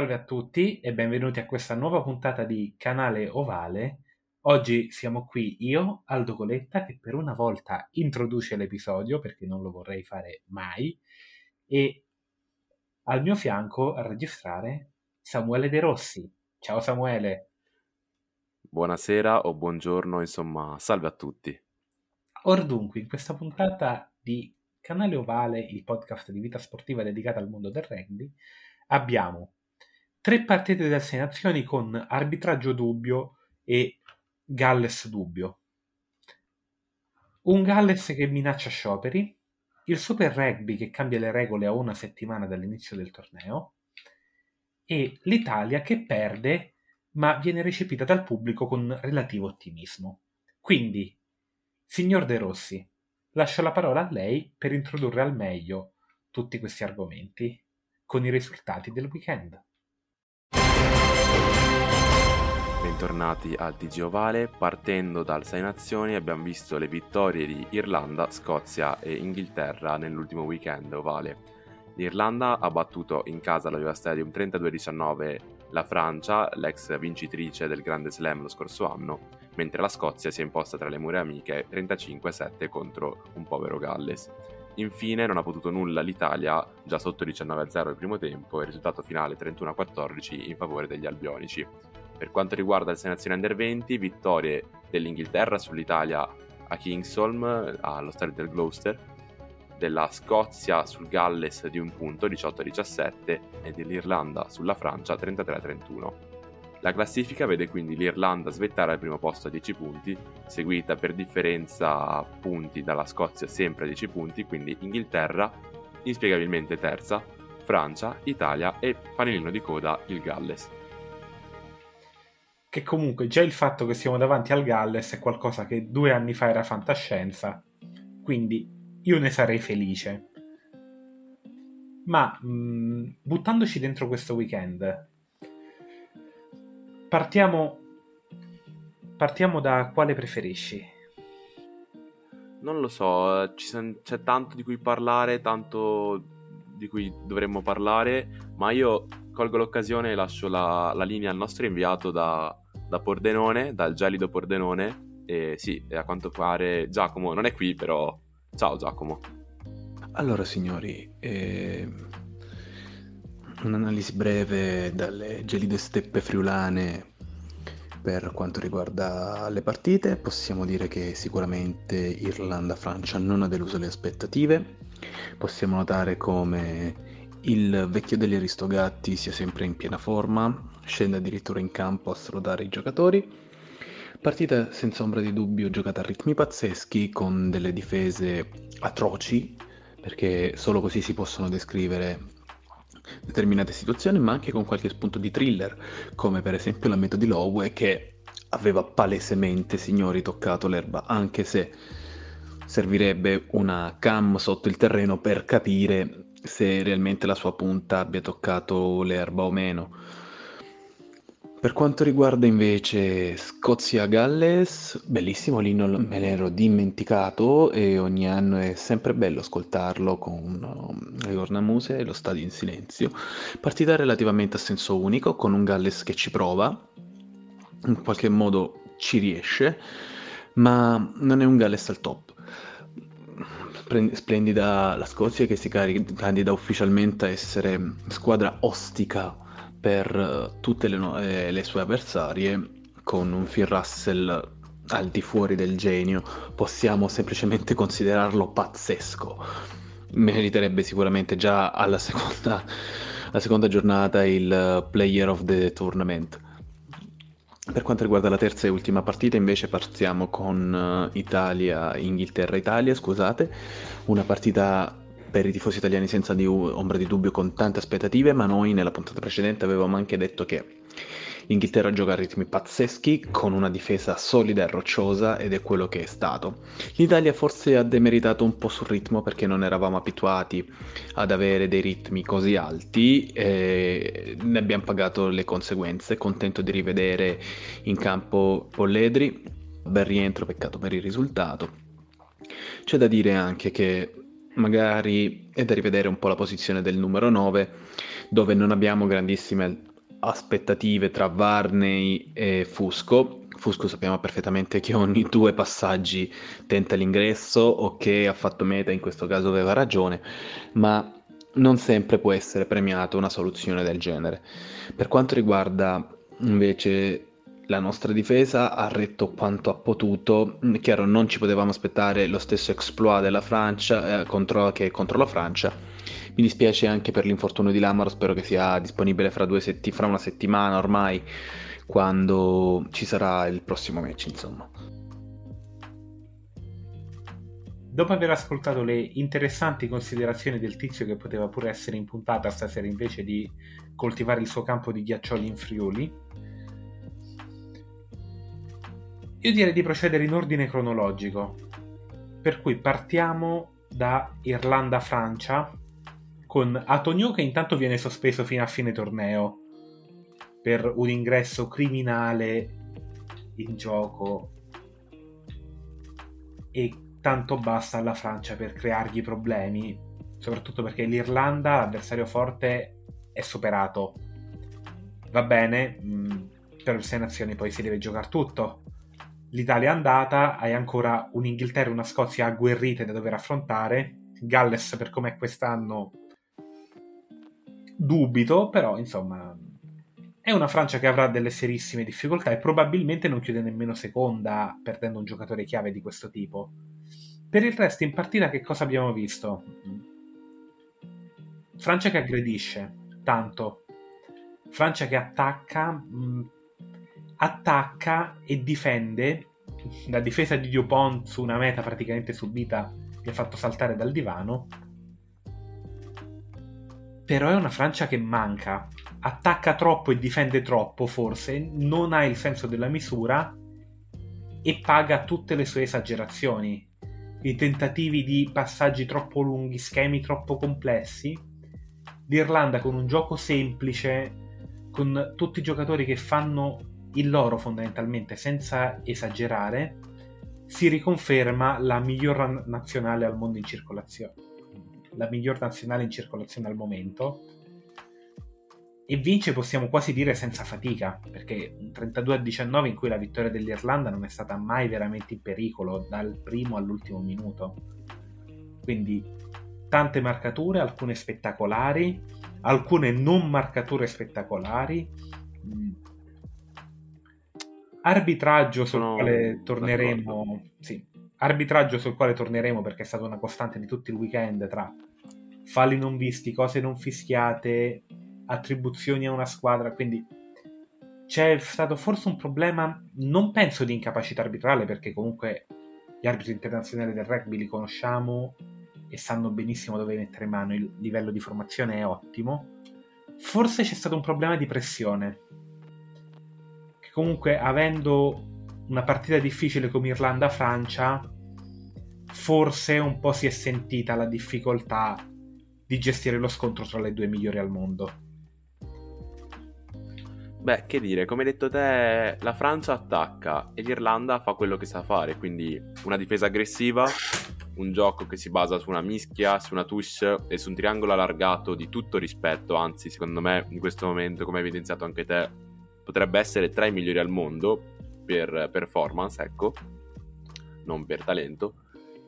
Salve a tutti e benvenuti a questa nuova puntata di Canale Ovale. Oggi siamo qui io, Aldo Coletta, che per una volta introduce l'episodio perché non lo vorrei fare mai, e al mio fianco a registrare Samuele De Rossi. Ciao Samuele. Buonasera o buongiorno, insomma, salve a tutti. Or dunque, in questa puntata di Canale Ovale, il podcast di vita sportiva dedicata al mondo del rugby, abbiamo tre partite delle sei nazioni con arbitraggio dubbio e Galles dubbio. Un Galles che minaccia scioperi, il Super Rugby che cambia le regole a una settimana dall'inizio del torneo e l'Italia che perde ma viene recepita dal pubblico con relativo ottimismo. Quindi, signor De Rossi, lascio la parola a lei per introdurre al meglio tutti questi argomenti con i risultati del weekend. Bentornati al TG Ovale, partendo dal 6 Nazioni abbiamo visto le vittorie di Irlanda, Scozia e Inghilterra nell'ultimo weekend ovale. L'Irlanda ha battuto in casa alla Viva Stadium 32-19 la Francia, l'ex vincitrice del Grande Slam lo scorso anno, mentre la Scozia si è imposta tra le mura amiche 35-7 contro un povero Galles. Infine non ha potuto nulla l'Italia, già sotto 19-0 al primo tempo, e risultato finale 31-14 in favore degli albionici. Per quanto riguarda il Sei Nazioni Under 20, vittorie dell'Inghilterra sull'Italia a Kingsholm, allo stadio del Gloucester, della Scozia sul Galles di un punto 18-17 e dell'Irlanda sulla Francia 33-31. La classifica vede quindi l'Irlanda svettare al primo posto a 10 punti, seguita per differenza punti dalla Scozia sempre a 10 punti, quindi Inghilterra inspiegabilmente terza, Francia, Italia e fanalino di coda il Galles. Che comunque già il fatto che siamo davanti al Galles è qualcosa che due anni fa era fantascienza, quindi io ne sarei felice. Ma mh, buttandoci dentro questo weekend, partiamo, partiamo da quale preferisci? Non lo so, son- c'è tanto di cui parlare, tanto di cui dovremmo parlare, ma io colgo l'occasione e lascio la, la linea al nostro inviato da, da Pordenone, dal gelido Pordenone. E sì, a quanto pare Giacomo non è qui, però ciao Giacomo. Allora signori, eh, un'analisi breve dalle gelide steppe friulane per quanto riguarda le partite, possiamo dire che sicuramente Irlanda-Francia non ha deluso le aspettative. Possiamo notare come il vecchio degli Aristogatti sia sempre in piena forma, scende addirittura in campo a salutare i giocatori. Partita senza ombra di dubbio giocata a ritmi pazzeschi con delle difese atroci, perché solo così si possono descrivere determinate situazioni, ma anche con qualche spunto di thriller, come per esempio la metodi Lowe che aveva palesemente, signori, toccato l'erba, anche se servirebbe una cam sotto il terreno per capire se realmente la sua punta abbia toccato l'erba o meno. Per quanto riguarda invece Scozia-Galles, bellissimo l'inno, me l'ero dimenticato e ogni anno è sempre bello ascoltarlo con um, le cornamuse e lo stadio in silenzio. Partita relativamente a senso unico, con un Galles che ci prova, in qualche modo ci riesce, ma non è un Galles al top. Splendida la Scozia che si candida ufficialmente a essere squadra ostica per eh, tutte le, no- eh, le sue avversarie con un Phil Russell al di fuori del genio, possiamo semplicemente considerarlo pazzesco. Meriterebbe sicuramente già alla seconda, alla seconda giornata il Player of the Tournament. Per quanto riguarda la terza e ultima partita, invece, partiamo con eh, Italia-Inghilterra-Italia, scusate, una partita per i tifosi italiani senza di ombra di dubbio con tante aspettative, ma noi nella puntata precedente avevamo anche detto che l'Inghilterra gioca a ritmi pazzeschi, con una difesa solida e rocciosa ed è quello che è stato. L'Italia forse ha demeritato un po' sul ritmo perché non eravamo abituati ad avere dei ritmi così alti e ne abbiamo pagato le conseguenze, contento di rivedere in campo Polledri, bel rientro, peccato per il risultato. C'è da dire anche che magari è da rivedere un po' la posizione del numero 9, dove non abbiamo grandissime aspettative tra Varney e Fusco. Fusco sappiamo perfettamente che ogni due passaggi tenta l'ingresso o che ha fatto meta, in questo caso aveva ragione, ma non sempre può essere premiata una soluzione del genere. Per quanto riguarda invece la nostra difesa ha retto quanto ha potuto. Chiaro, non ci potevamo aspettare lo stesso exploit della Francia eh, contro, che contro la Francia. Mi dispiace anche per l'infortunio di Lamaro, spero che sia disponibile fra, setti- fra una settimana ormai, quando ci sarà il prossimo match, insomma. Dopo aver ascoltato le interessanti considerazioni del tizio che poteva pure essere in puntata stasera invece di coltivare il suo campo di ghiaccioli in Friuli, Io direi di procedere in ordine cronologico, per cui partiamo da Irlanda-Francia con Antonio che intanto viene sospeso fino a fine torneo per un ingresso criminale in gioco e tanto basta alla Francia per creargli problemi, soprattutto perché l'Irlanda, l'avversario forte, è superato. Va bene, mh, mm, per le sei nazioni poi si deve giocare tutto l'Italia è andata, hai ancora un'Inghilterra e una Scozia agguerrite da dover affrontare. Galles, per com'è quest'anno, dubito, però insomma è una Francia che avrà delle serissime difficoltà e probabilmente non chiude nemmeno seconda perdendo un giocatore chiave di questo tipo. Per il resto in partita che cosa abbiamo visto? Francia che aggredisce, tanto. Francia che attacca, mh, attacca e difende. La difesa di Dupont su una meta praticamente subita mi ha fatto saltare dal divano. Però è una Francia che manca. Attacca troppo e difende troppo, forse, non ha il senso della misura e paga tutte le sue esagerazioni. I tentativi di passaggi troppo lunghi, schemi troppo complessi. L'Irlanda con un gioco semplice, con tutti i giocatori che fanno il loro fondamentalmente, senza esagerare, si riconferma la miglior nazionale al mondo in circolazione, la miglior nazionale in circolazione al momento. e vince possiamo quasi dire senza fatica, perché un 32 a 19 in cui la vittoria dell'Irlanda non è stata mai veramente in pericolo dal primo all'ultimo minuto. Quindi tante marcature, alcune spettacolari, alcune non marcature spettacolari. Mm. Arbitraggio sul quale torneremo. Sì, arbitraggio sul quale torneremo perché è stata una costante di tutto il weekend tra falli non visti, cose non fischiate, attribuzioni a una squadra, quindi c'è stato forse un problema, non penso di incapacità arbitrale, perché comunque gli arbitri internazionali del rugby li conosciamo e sanno benissimo dove mettere mano, il livello di formazione è ottimo. Forse c'è stato un problema di pressione, che comunque avendo una partita difficile come Irlanda-Francia, forse un po' si è sentita la difficoltà di gestire lo scontro tra le due migliori al mondo. Beh, che dire, come hai detto te, la Francia attacca e l'Irlanda fa quello che sa fare, quindi una difesa aggressiva, un gioco che si basa su una mischia, su una touche e su un triangolo allargato di tutto rispetto, anzi secondo me in questo momento, come hai evidenziato anche te, potrebbe essere tra i migliori al mondo per performance, ecco, non per talento.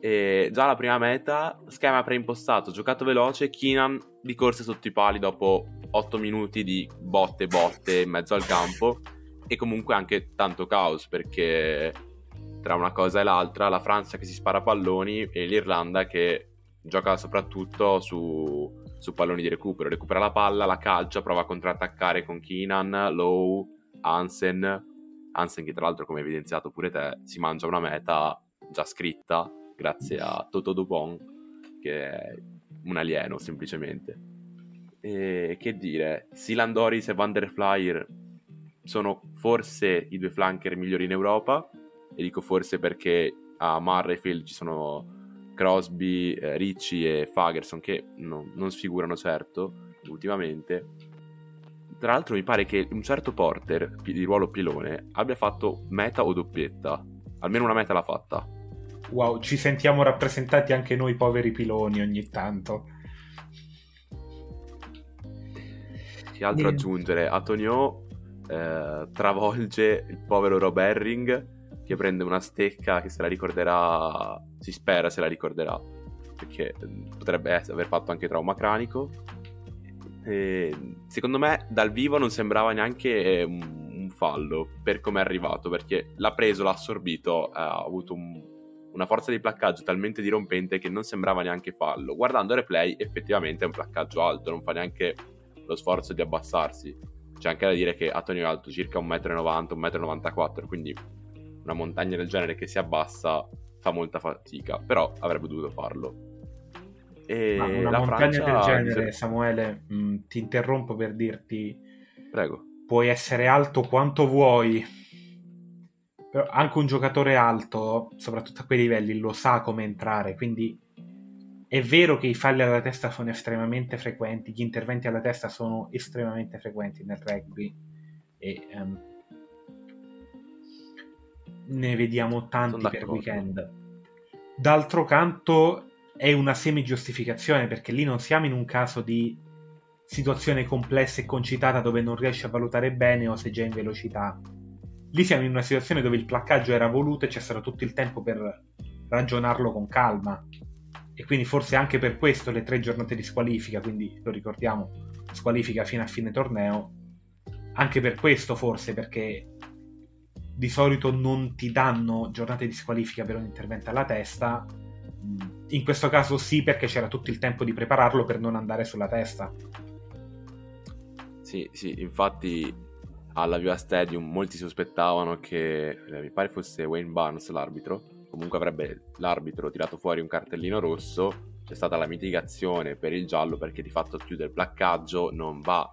E già la prima meta, schema preimpostato, giocato veloce, Keenan di corse sotto i pali dopo 8 minuti di botte botte in mezzo al campo e comunque anche tanto caos perché tra una cosa e l'altra la Francia che si spara palloni e l'Irlanda che gioca soprattutto su, su palloni di recupero, recupera la palla, la calcia, prova a contrattaccare con Keenan, Lowe, Hansen, Hansen che tra l'altro come evidenziato pure te si mangia una meta già scritta grazie a Toto Dupont, che è un alieno semplicemente. E che dire, Silan Doris e Van der Flyer sono forse i due flanker migliori in Europa, e dico forse perché a Murrayfield ci sono Crosby, eh, Ricci e Fagerson che non, non sfigurano certo ultimamente. Tra l'altro mi pare che un certo Porter di ruolo pilone abbia fatto meta o doppietta. Almeno una meta l'ha fatta. Wow, ci sentiamo rappresentati anche noi poveri piloni ogni tanto. Che altro Eh. aggiungere? Antonio eh, travolge il povero Rob Herring che prende una stecca che se la ricorderà, si spera se la ricorderà, perché eh, potrebbe aver fatto anche trauma cranico. Secondo me dal vivo non sembrava neanche eh, un, un fallo per come è arrivato, perché l'ha preso, l'ha assorbito, ha avuto un- una forza di placcaggio talmente dirompente che non sembrava neanche fallo. Guardando il replay effettivamente è un placcaggio alto, non fa neanche lo sforzo di abbassarsi. C'è anche da dire che Antonio è alto circa 1,90 m, 1,94 m, quindi una montagna del genere che si abbassa fa molta fatica, però avrebbe dovuto farlo. E Ma una la montagna Francia del genere, Samuele, mh, ti interrompo per dirti, Prego. puoi essere alto quanto vuoi, però anche un giocatore alto, soprattutto a quei livelli, lo sa come entrare, quindi è vero che i falli alla testa sono estremamente frequenti, gli interventi alla testa sono estremamente frequenti nel rugby e ehm, ne vediamo tanti per weekend. D'altro canto è una semi-giustificazione perché lì non siamo in un caso di situazione complessa e concitata dove non riesci a valutare bene o sei già in velocità. Lì siamo in una situazione dove il placcaggio era voluto e c'è stato tutto il tempo per ragionarlo con calma. E quindi forse anche per questo le tre giornate di squalifica, quindi lo ricordiamo, squalifica fino a fine torneo, anche per questo forse perché di solito non ti danno giornate di squalifica per un intervento alla testa. In questo caso sì, perché c'era tutto il tempo di prepararlo per non andare sulla testa. Sì, sì, infatti alla Viva Stadium molti sospettavano che eh, mi pare fosse Wayne Barnes l'arbitro. Comunque avrebbe l'arbitro tirato fuori un cartellino rosso. C'è stata la mitigazione per il giallo perché di fatto chiude il placcaggio, non va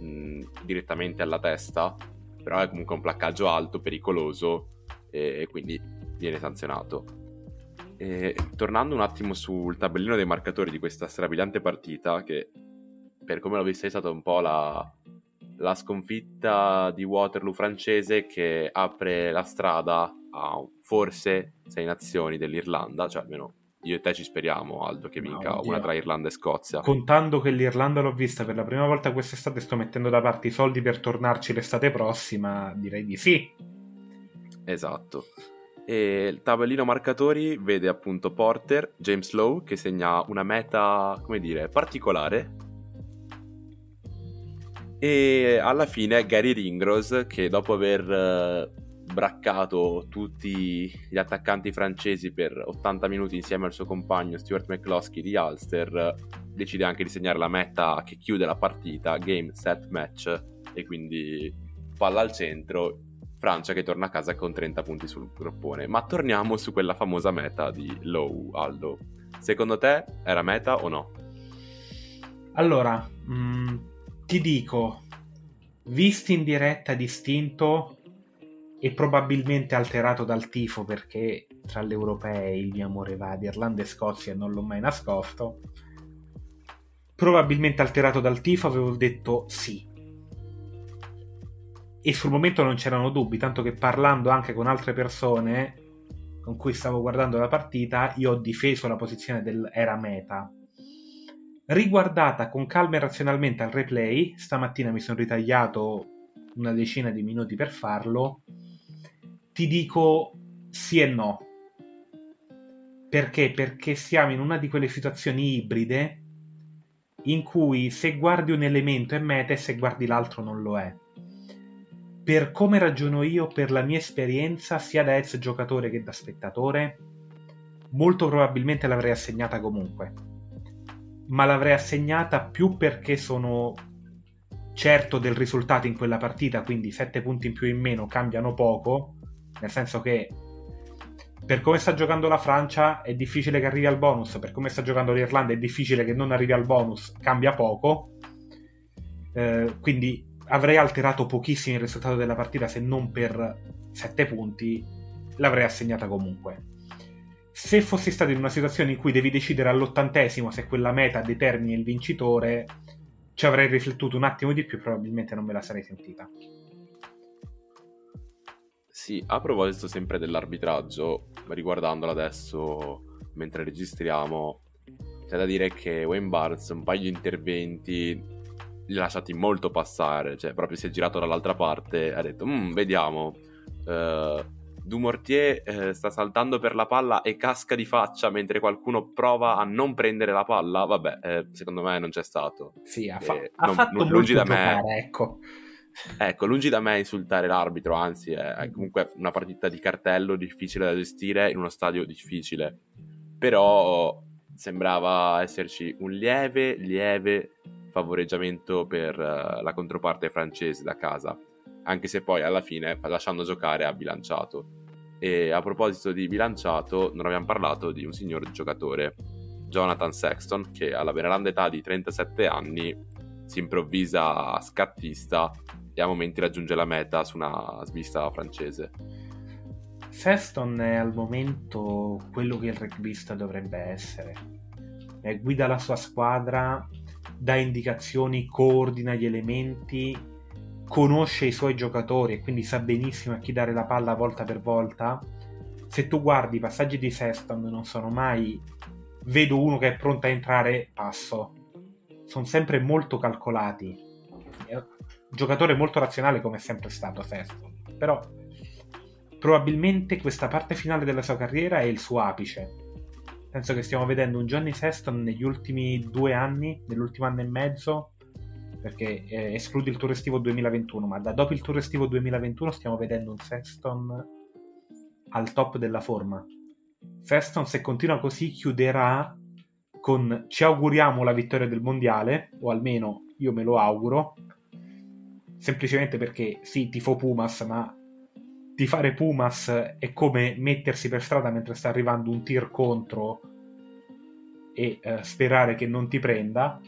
mh, direttamente alla testa, però è comunque un placcaggio alto, pericoloso e, e quindi viene sanzionato. E, tornando un attimo sul tabellino dei marcatori di questa strabiliante partita, che per come l'ho vista è stata un po' la, la sconfitta di Waterloo francese che apre la strada a forse sei nazioni dell'Irlanda, cioè almeno io e te ci speriamo, Aldo, che No, vinca oddio. una tra Irlanda e Scozia. Contando che l'Irlanda l'ho vista per la prima volta quest'estate, sto mettendo da parte i soldi per tornarci l'estate prossima, direi di sì. Esatto. E il tabellino marcatori vede appunto Porter, James Lowe che segna una meta, come dire, particolare. E alla fine Gary Ringrose che dopo aver eh, braccato tutti gli attaccanti francesi per 80 minuti insieme al suo compagno Stuart McCloskey di Ulster, decide anche di segnare la meta che chiude la partita, game, set, match, e quindi palla al centro, Francia che torna a casa con 30 punti sul groppone. Ma torniamo su quella famosa meta di Low, Aldo. Secondo te era meta o no? Allora, mm, ti dico, visti in diretta distinto e probabilmente alterato dal tifo perché tra le europee il mio amore va ad Irlanda e Scozia e non l'ho mai nascosto, probabilmente alterato dal tifo avevo detto sì. E sul momento non c'erano dubbi, tanto che parlando anche con altre persone con cui stavo guardando la partita, io ho difeso la posizione del era meta. Riguardata con calma e razionalmente al replay, stamattina mi sono ritagliato una decina di minuti per farlo, ti dico sì e no. Perché? Perché siamo in una di quelle situazioni ibride in cui se guardi un elemento è meta e se guardi l'altro non lo è. Per come ragiono io, per la mia esperienza, sia da ex giocatore che da spettatore, molto probabilmente l'avrei assegnata comunque. Ma l'avrei assegnata più perché sono certo del risultato in quella partita, quindi 7 punti in più in meno cambiano poco, nel senso che per come sta giocando la Francia è difficile che arrivi al bonus, per come sta giocando l'Irlanda è difficile che non arrivi al bonus, cambia poco. Eh, quindi avrei alterato pochissimo il risultato della partita se non per 7 punti, l'avrei assegnata comunque. Se fossi stato in una situazione in cui devi decidere all'ottantesimo se quella meta determini il vincitore, ci avrei riflettuto un attimo di più probabilmente non me la sarei sentita. Sì, a proposito sempre dell'arbitraggio, riguardandolo adesso mentre registriamo, c'è da dire che Wayne Barnes un paio di interventi li ha lasciati molto passare, cioè proprio si è girato dall'altra parte e ha detto "Mm, vediamo, eh, Dumortier eh, sta saltando per la palla e casca di faccia mentre qualcuno prova a non prendere la palla, vabbè, eh, secondo me non c'è stato. Sì, ha, fa- Eh, ha non- fatto non- lungi da me. giocare, ecco. Ecco, lungi da me insultare l'arbitro, anzi è, è comunque una partita di cartello difficile da gestire in uno stadio difficile. Però sembrava esserci un lieve, lieve favoreggiamento per eh, la controparte francese da casa, anche se poi alla fine, lasciando giocare, ha bilanciato. E a proposito di bilanciato, non abbiamo parlato di un signor giocatore, Jonathan Sexton, che alla veneranda età di 37 anni si improvvisa scattista e a momenti raggiunge la meta su una svista francese. Seston è al momento quello che il rugbyista dovrebbe essere. Eh, guida la sua squadra, dà indicazioni, coordina gli elementi, conosce i suoi giocatori e quindi sa benissimo a chi dare la palla volta per volta. Se tu guardi i passaggi di Seston non sono mai vedo uno che è pronto a entrare, passo. Sono sempre molto calcolati. Giocatore molto razionale come è sempre stato Seston. Però probabilmente questa parte finale della sua carriera è il suo apice. Penso che stiamo vedendo un Johnny Seston negli ultimi due anni, nell'ultimo anno e mezzo, perché eh, escludi il tour estivo 2021, ma da dopo il tour estivo 2021 stiamo vedendo un Seston al top della forma. Seston, se continua così, chiuderà con ci auguriamo la vittoria del mondiale, o almeno io me lo auguro, semplicemente perché sì, tifo Pumas, ma tifare Pumas è come mettersi per strada mentre sta arrivando un tir contro e eh, sperare che non ti prenda.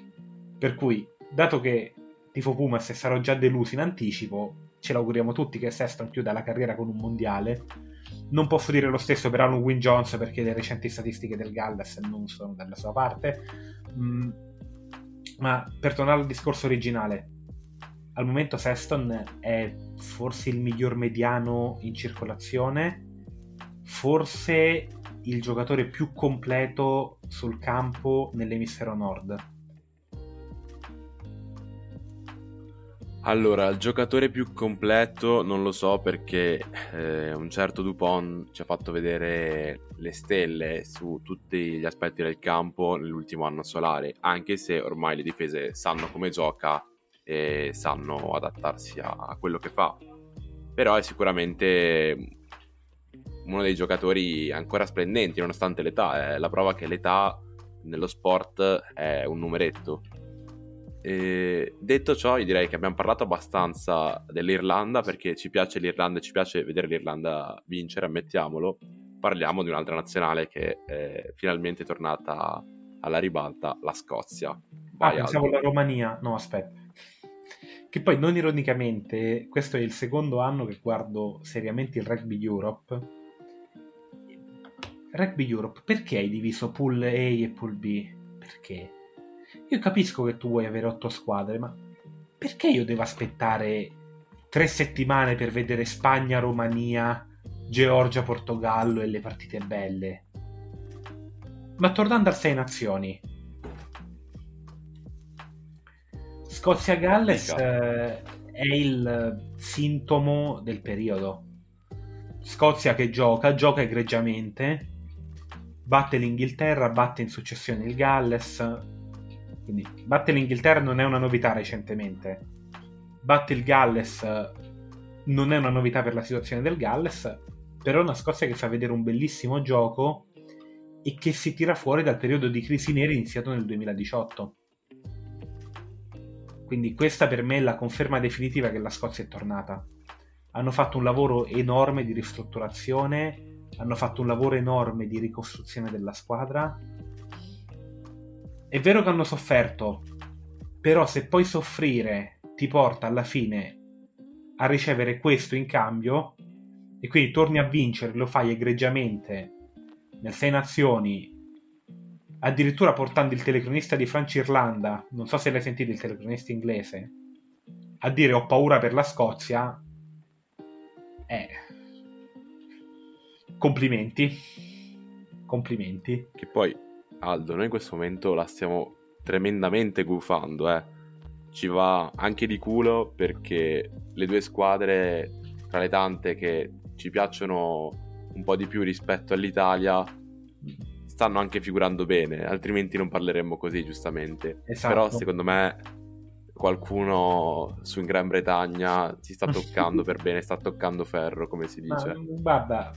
Per cui, dato che tifo Pumas e sarò già deluso in anticipo, ce l'auguriamo tutti che Seston chiuda la carriera con un mondiale. Non posso dire lo stesso per Alan Wynne Jones perché le recenti statistiche del Galles non sono dalla sua parte. Mm, ma per tornare al discorso originale, al momento Seston è forse il miglior mediano in circolazione, forse il giocatore più completo sul campo nell'emisfero nord? Allora, il giocatore più completo non lo so perché eh, un certo Dupont ci ha fatto vedere le stelle su tutti gli aspetti del campo nell'ultimo anno solare, anche se ormai le difese sanno come gioca e sanno adattarsi a, quello che fa. Però è sicuramente uno dei giocatori ancora splendenti nonostante l'età, è la prova che l'età nello sport è un numeretto e detto ciò, io direi che abbiamo parlato abbastanza dell'Irlanda perché ci piace l'Irlanda e ci piace vedere l'Irlanda vincere, ammettiamolo. Parliamo di un'altra nazionale che è finalmente tornata alla ribalta, la Scozia. Ah, Vai, pensavo Aldo. la Romania. No, aspetta. Che poi, non ironicamente, questo è il secondo anno che guardo seriamente il Rugby Europe. Rugby Europe, perché hai diviso pool A e pool B? Perché? Io capisco che tu vuoi avere otto squadre, ma perché io devo aspettare tre settimane per vedere Spagna, Romania, Georgia, Portogallo e le partite belle? Ma tornando al Sei Nazioni, Scozia-Galles eh, è il sintomo del periodo. Scozia che gioca, gioca egregiamente, batte l'Inghilterra, batte in successione il Galles. Quindi batte l'Inghilterra non è una novità recentemente. Batte il Galles eh, non è una novità per la situazione del Galles, però è una Scozia che fa vedere un bellissimo gioco e che si tira fuori dal periodo di crisi nera iniziato nel 2018. Quindi questa per me è la conferma definitiva che la Scozia è tornata. Hanno fatto un lavoro enorme di ristrutturazione, hanno fatto un lavoro enorme di ricostruzione della squadra. È vero che hanno sofferto, però se poi soffrire ti porta alla fine a ricevere questo in cambio e quindi torni a vincere, lo fai egregiamente nel Sei Nazioni, addirittura portando il telecronista di Francia Irlanda, non so se l'hai sentito il telecronista inglese, a dire ho paura per la Scozia, eh, complimenti, complimenti. Che poi, Aldo, noi in questo momento la stiamo tremendamente gufando, eh. Ci va anche di culo perché le due squadre, tra le tante che ci piacciono un po' di più rispetto all'Italia, stanno anche figurando bene, altrimenti non parleremmo così, giustamente. Esatto. Però secondo me qualcuno su in Gran Bretagna si sta toccando per bene, sta toccando ferro, come si Ma, dice. guarda,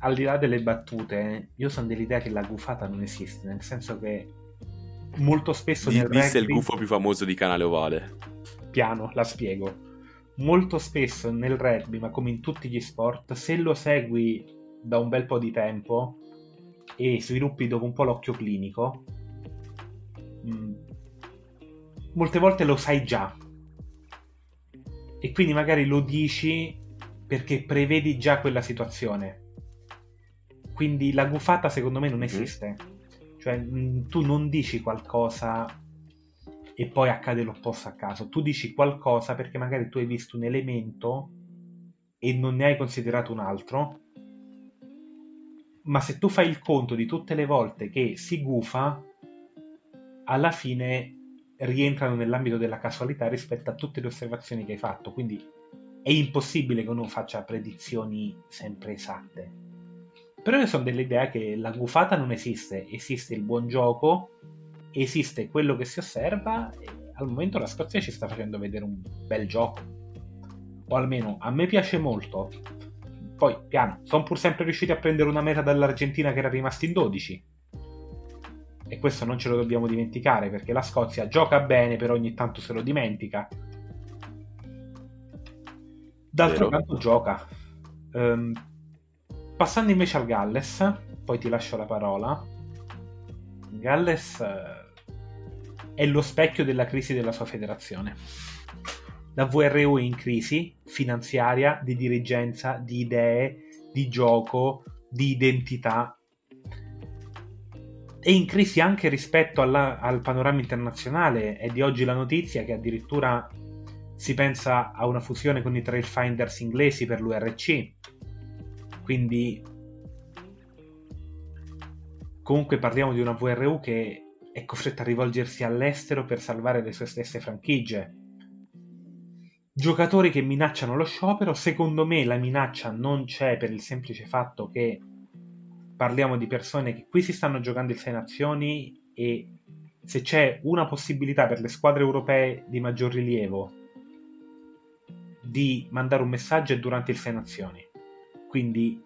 al di là delle battute, io sono dell'idea che la gufata non esiste, nel senso che molto spesso Di- nel Disse il rugby- gufo più famoso di Canale Ovale. piano, la spiego. Molto spesso nel rugby, ma come in tutti gli sport, se lo segui da un bel po' di tempo e sviluppi dopo un po' l'occhio clinico, mh, molte volte lo sai già. E quindi magari lo dici perché prevedi già quella situazione. Quindi la gufata secondo me non esiste. Cioè mh, tu non dici qualcosa e poi accade l'opposto a caso. Tu dici qualcosa perché magari tu hai visto un elemento e non ne hai considerato un altro. Ma se tu fai il conto di tutte le volte che si gufa, alla fine rientrano nell'ambito della casualità rispetto a tutte le osservazioni che hai fatto. Quindi è impossibile che uno faccia predizioni sempre esatte. Però io sono dell'idea che la gufata non esiste, esiste il buon gioco, esiste quello che si osserva e al momento la Scozia ci sta facendo vedere un bel gioco. O almeno a me piace molto. Poi, piano, sono pur sempre riusciti a prendere una meta dall'Argentina che era rimasta in 12. E questo non ce lo dobbiamo dimenticare perché la Scozia gioca bene, però ogni tanto se lo dimentica. D'altro Vero. canto gioca. Ehm, passando invece al Galles, poi ti lascio la parola. Galles eh, è lo specchio della crisi della sua federazione. La VRU è in crisi finanziaria, di dirigenza, di idee, di gioco, di identità. È in crisi anche rispetto alla- al panorama internazionale. È di oggi la notizia che addirittura si pensa a una fusione con i Trailfinders inglesi per l'URC. Quindi Comunque parliamo di una VRU che è costretta a rivolgersi all'estero per salvare le sue stesse franchigie. Giocatori che minacciano lo sciopero, secondo me la minaccia non c'è per il semplice fatto che parliamo di persone che qui si stanno giocando il Sei Nazioni e se c'è una possibilità per le squadre europee di maggior rilievo di mandare un messaggio è durante il Sei Nazioni. Quindi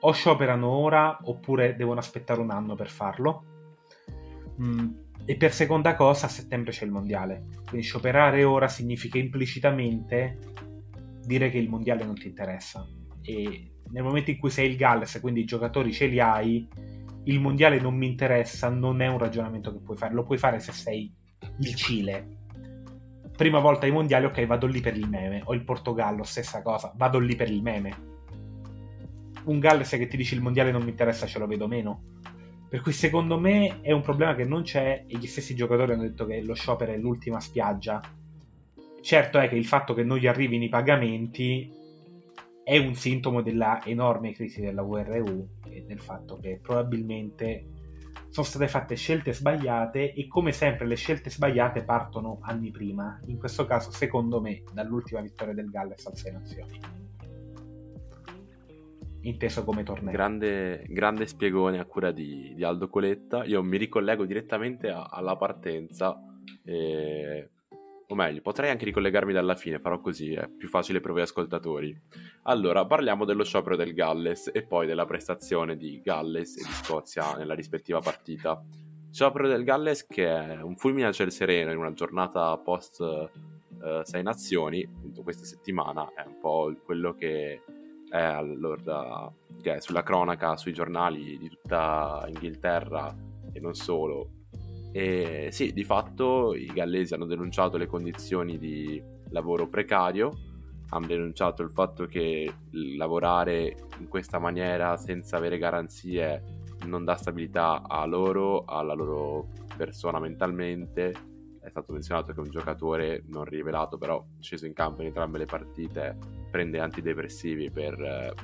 o scioperano ora oppure devono aspettare un anno per farlo. Mm, e per seconda cosa a settembre c'è il mondiale. Quindi scioperare ora significa implicitamente dire che il mondiale non ti interessa. E nel momento in cui sei il Galles, quindi i giocatori ce li hai, il mondiale non mi interessa, non è un ragionamento che puoi fare. Lo puoi fare se sei il Cile. Prima volta ai mondiali, ok, vado lì per il meme. O il Portogallo, stessa cosa, vado lì per il meme. Un Galles che ti dice il mondiale non mi interessa, ce lo vedo meno. Per cui secondo me è un problema che non c'è e gli stessi giocatori hanno detto che lo sciopero è l'ultima spiaggia. Certo è che il fatto che non gli arrivino i pagamenti è un sintomo della enorme crisi della VRU e del fatto che probabilmente sono state fatte scelte sbagliate e come sempre le scelte sbagliate partono anni prima, in questo caso secondo me dall'ultima vittoria del Galles al 6 Nazioni. Inteso come torneo. Grande, grande spiegone a cura di, di Aldo Coletta. Io mi ricollego direttamente a, alla partenza. E o meglio, potrei anche ricollegarmi dalla fine, farò così, è più facile per voi ascoltatori. Allora, parliamo dello sciopero del Galles e poi della prestazione di Galles e di Scozia nella rispettiva partita. Sciopero del Galles che è un fulmine a ciel sereno in una giornata post uh, Sei Nazioni, questa settimana, è un po' quello che è, allora, che è sulla cronaca, sui giornali di tutta Inghilterra e non solo, e sì, di fatto i gallesi hanno denunciato le condizioni di lavoro precario, hanno denunciato il fatto che lavorare in questa maniera senza avere garanzie non dà stabilità a loro, alla loro persona mentalmente. È stato menzionato che un giocatore non rivelato, però sceso in campo in entrambe le partite, prende antidepressivi per eh,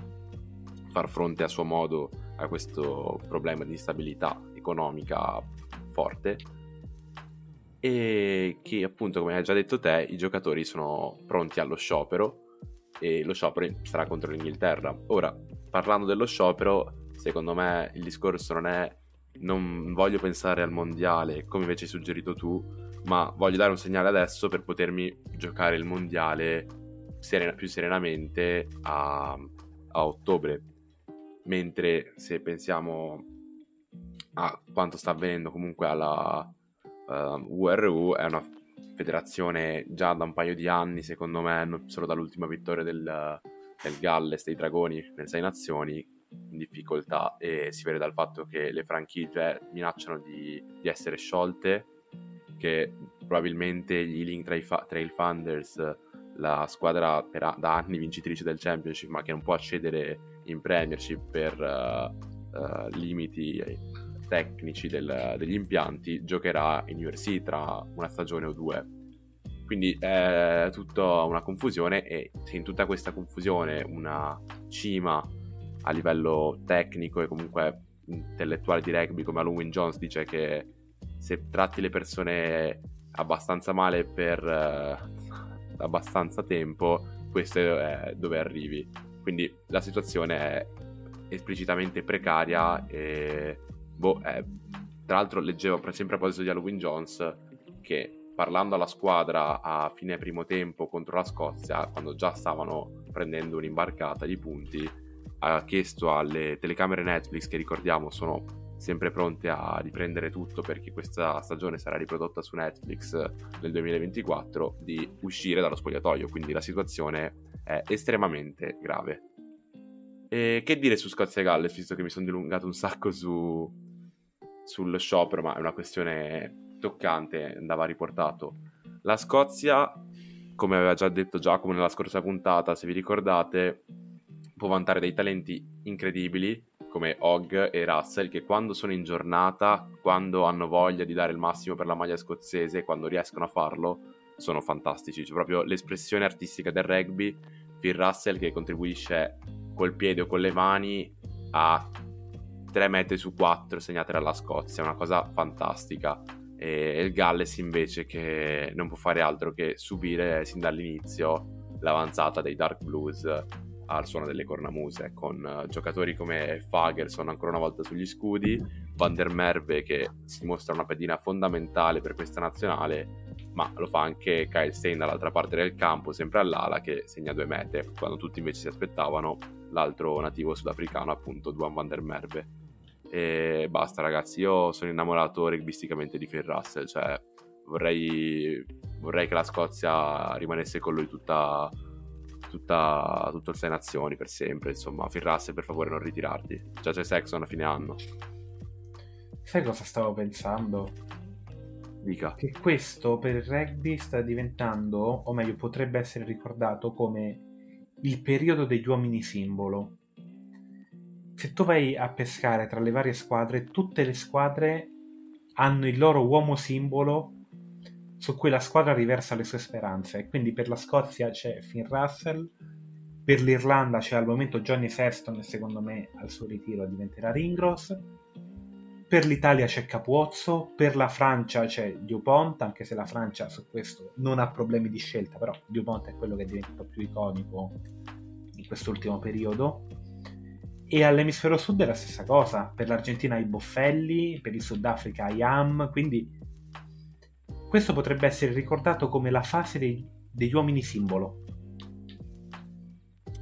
far fronte a suo modo a questo problema di instabilità economica forte e che appunto come hai già detto te i giocatori sono pronti allo sciopero e lo sciopero sarà contro l'Inghilterra. Ora, parlando dello sciopero, secondo me il discorso non è non voglio pensare al mondiale come invece hai suggerito tu, ma voglio dare un segnale adesso per potermi giocare il mondiale serena, più serenamente a, a ottobre. Mentre se pensiamo a quanto sta avvenendo comunque alla uh, ehm, URU è una federazione già da un paio di anni secondo me solo dall'ultima vittoria del, del Galles dei Dragoni nelle Sei Nazioni in difficoltà e si vede dal fatto che le franchigie minacciano di, di essere sciolte che probabilmente gli Ealing Trail Funders la squadra per, da anni vincitrice del Championship ma che non può accedere in Premiership per uh, uh, limiti tecnici del, degli impianti giocherà in URC tra una stagione o due. Quindi è tutta una confusione e se in tutta questa confusione una cima a livello tecnico e comunque intellettuale di rugby come Alun Jones dice che se tratti le persone abbastanza male per uh, abbastanza tempo, questo è dove arrivi. Quindi la situazione è esplicitamente precaria e boh, eh, tra l'altro leggevo sempre a proposito di Halloween Jones che parlando alla squadra a fine primo tempo contro la Scozia, quando già stavano prendendo un'imbarcata di punti, ha chiesto alle telecamere Netflix, che ricordiamo sono sempre pronte a riprendere tutto perché questa stagione sarà riprodotta su Netflix nel 2024, di uscire dallo spogliatoio, quindi la situazione è estremamente grave. E che dire su Scozia e Galles, visto che mi sono dilungato un sacco su, sullo sciopero, ma è una questione toccante, andava riportato. La Scozia, come aveva già detto Giacomo nella scorsa puntata, se vi ricordate, può vantare dei talenti incredibili come Hogg e Russell che quando sono in giornata, quando hanno voglia di dare il massimo per la maglia scozzese, quando riescono a farlo, sono fantastici. C'è proprio l'espressione artistica del rugby, Phil Russell che contribuisce col piede o con le mani a tre mete su quattro segnate dalla Scozia, una cosa fantastica. E il Galles invece che non può fare altro che subire sin dall'inizio l'avanzata dei Dark Blues al suono delle cornamuse, con uh, giocatori come Fagerson ancora una volta sugli scudi, Van der Merve che si mostra una pedina fondamentale per questa nazionale, ma lo fa anche Kyle Stein dall'altra parte del campo, sempre all'ala, che segna due mete, quando tutti invece si aspettavano l'altro nativo sudafricano, appunto Duan Van der Merve. E basta ragazzi, io sono innamorato rugbisticamente di Phil Russell, cioè vorrei, vorrei che la Scozia rimanesse con lui tutta tutta, tutto il Sei Nazioni per sempre. Insomma, Phil Russell, per favore, non ritirarti. Già c'è Sexton a fine anno. Sai cosa stavo pensando? Dica. Che questo per il rugby sta diventando, o meglio, potrebbe essere ricordato come il periodo degli uomini simbolo. Se tu vai a pescare tra le varie squadre, tutte le squadre hanno il loro uomo simbolo su cui la squadra riversa le sue speranze. Quindi per la Scozia c'è Finn Russell, per l'Irlanda c'è al momento Johnny Sexton e secondo me al suo ritiro diventerà Ringros. Per l'Italia c'è Capuozzo, per la Francia c'è Dupont, anche se la Francia su questo non ha problemi di scelta, però Dupont è quello che è diventato più iconico in quest'ultimo periodo. E all'emisfero sud è la stessa cosa, per l'Argentina i Boffelli, per il Sudafrica i Am, quindi questo potrebbe essere ricordato come la fase dei, degli uomini simbolo.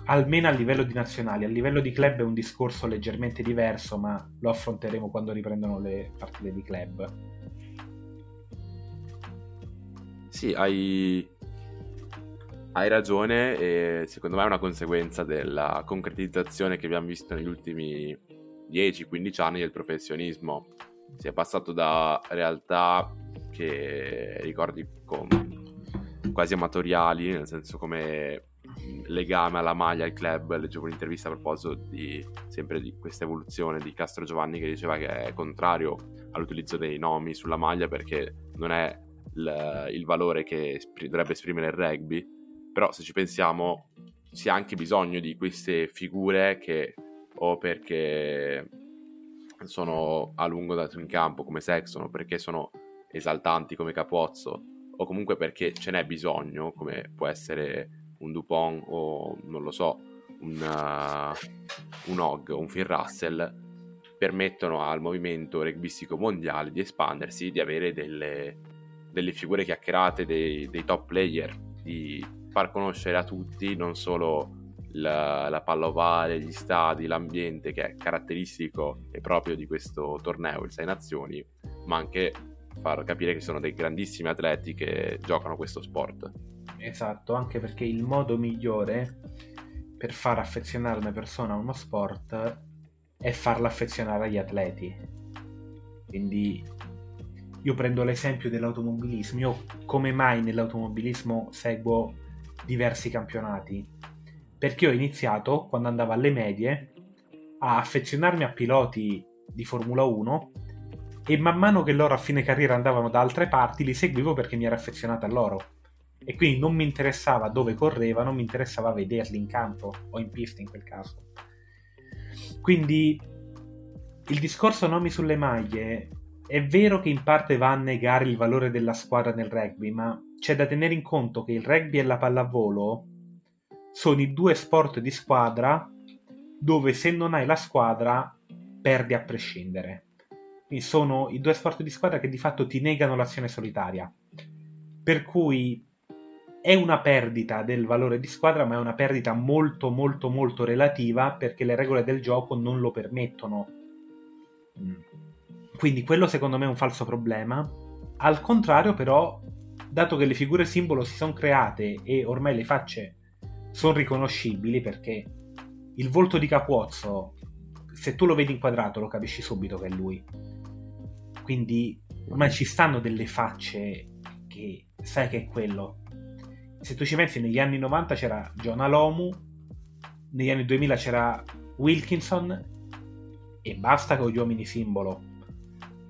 Almeno a livello di nazionali, a livello di club è un discorso leggermente diverso, ma lo affronteremo quando riprendono le partite di club. Sì, hai, hai ragione e secondo me è una conseguenza della concretizzazione che abbiamo visto negli ultimi 10-15 anni del professionismo. Si è passato da realtà che ricordi con, quasi amatoriali, nel senso come legame alla maglia al club. Leggevo un'intervista a proposito di, sempre di questa evoluzione di Castro Giovanni che diceva che è contrario all'utilizzo dei nomi sulla maglia perché non è il, il valore che espr- dovrebbe esprimere il rugby. Però se ci pensiamo si ha anche bisogno di queste figure che o perché sono a lungo dato in campo come Sexton o perché sono esaltanti come Capozzo o comunque perché ce n'è bisogno, come può essere un Dupont o non lo so, un, uh, un Og o un Phil Russell, permettono al movimento rugbistico mondiale di espandersi, di avere delle, delle figure chiacchierate, dei, dei, top player, di far conoscere a tutti non solo la, la palla ovale, gli stadi, l'ambiente che è caratteristico e proprio di questo torneo, il Sei Nazioni, ma anche far capire che sono dei grandissimi atleti che giocano questo sport. Esatto, anche perché il modo migliore per far affezionare una persona a uno sport è farla affezionare agli atleti. Quindi io prendo l'esempio dell'automobilismo. Io come mai nell'automobilismo seguo diversi campionati? Perché ho iniziato quando andavo alle medie a affezionarmi a piloti di Formula 1 e man mano che loro a fine carriera andavano da altre parti li seguivo perché mi ero affezionato a loro e quindi non mi interessava dove correvano, mi interessava vederli in campo o in pista in quel caso. Quindi il discorso nomi sulle maglie è vero che in parte va a negare il valore della squadra nel rugby, ma c'è da tenere in conto che il rugby e la pallavolo sono i due sport di squadra dove se non hai la squadra perdi a prescindere sono i due sport di squadra che di fatto ti negano l'azione solitaria. Per cui è una perdita del valore di squadra, ma è una perdita molto molto molto relativa perché le regole del gioco non lo permettono. Mm. Quindi quello secondo me è un falso problema. Al contrario però, dato che le figure simbolo si sono create e ormai le facce sono riconoscibili perché il volto di Capuozzo, se tu lo vedi inquadrato lo capisci subito che è lui quindi ormai ci stanno delle facce che sai che è quello. Se tu ci pensi, negli anni 90 c'era John Alomu, negli anni 2000 c'era Wilkinson e basta con gli uomini simbolo.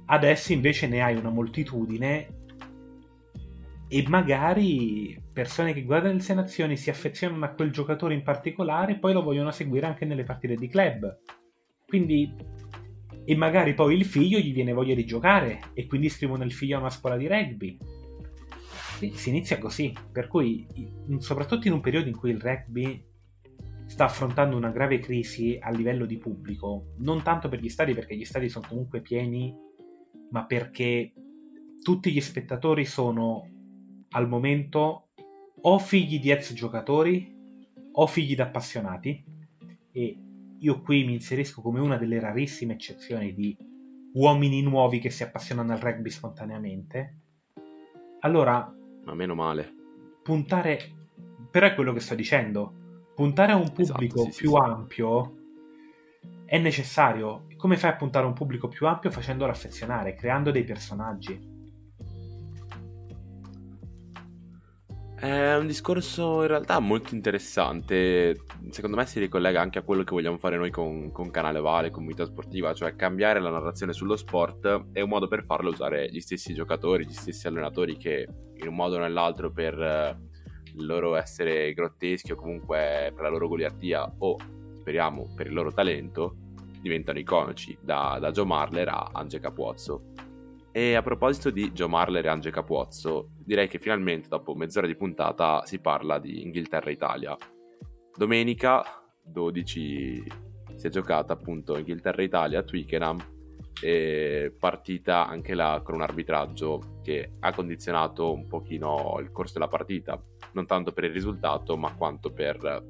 Adesso invece ne hai una moltitudine e magari persone che guardano le nazioni si affezionano a quel giocatore in particolare e poi lo vogliono seguire anche nelle partite di club. Quindi e magari poi il figlio gli viene voglia di giocare e quindi iscrivono il figlio a una scuola di rugby. Si inizia così, per cui soprattutto in un periodo in cui il rugby sta affrontando una grave crisi a livello di pubblico, non tanto per gli stadi perché gli stadi sono comunque pieni, ma perché tutti gli spettatori sono al momento o figli di ex giocatori o figli di appassionati e io qui mi inserisco come una delle rarissime eccezioni di uomini nuovi che si appassionano al rugby spontaneamente. Allora, ma meno male. Puntare però è quello che sto dicendo puntare a un esatto, pubblico esatto, sì, più sì, ampio è necessario. Come fai a puntare a un pubblico più ampio? Facendolo affezionare, creando dei personaggi. È un discorso in realtà molto interessante. Secondo me si ricollega anche a quello che vogliamo fare noi con, con Canale Vale, con Vita Sportiva, cioè cambiare la narrazione sullo sport è un modo per farlo usare gli stessi giocatori, gli stessi allenatori che in un modo o nell'altro per il loro essere grotteschi o comunque per la loro goliardia o speriamo per il loro talento diventano iconici da, da Joe Marler a Ange Capuozzo e a proposito di Joe Marler e Ange Capuozzo direi che finalmente dopo mezz'ora di puntata si parla di Inghilterra-Italia domenica 12 si è giocata appunto Inghilterra-Italia a Twickenham partita anche là con un arbitraggio che ha condizionato un pochino il corso della partita, non tanto per il risultato, ma quanto per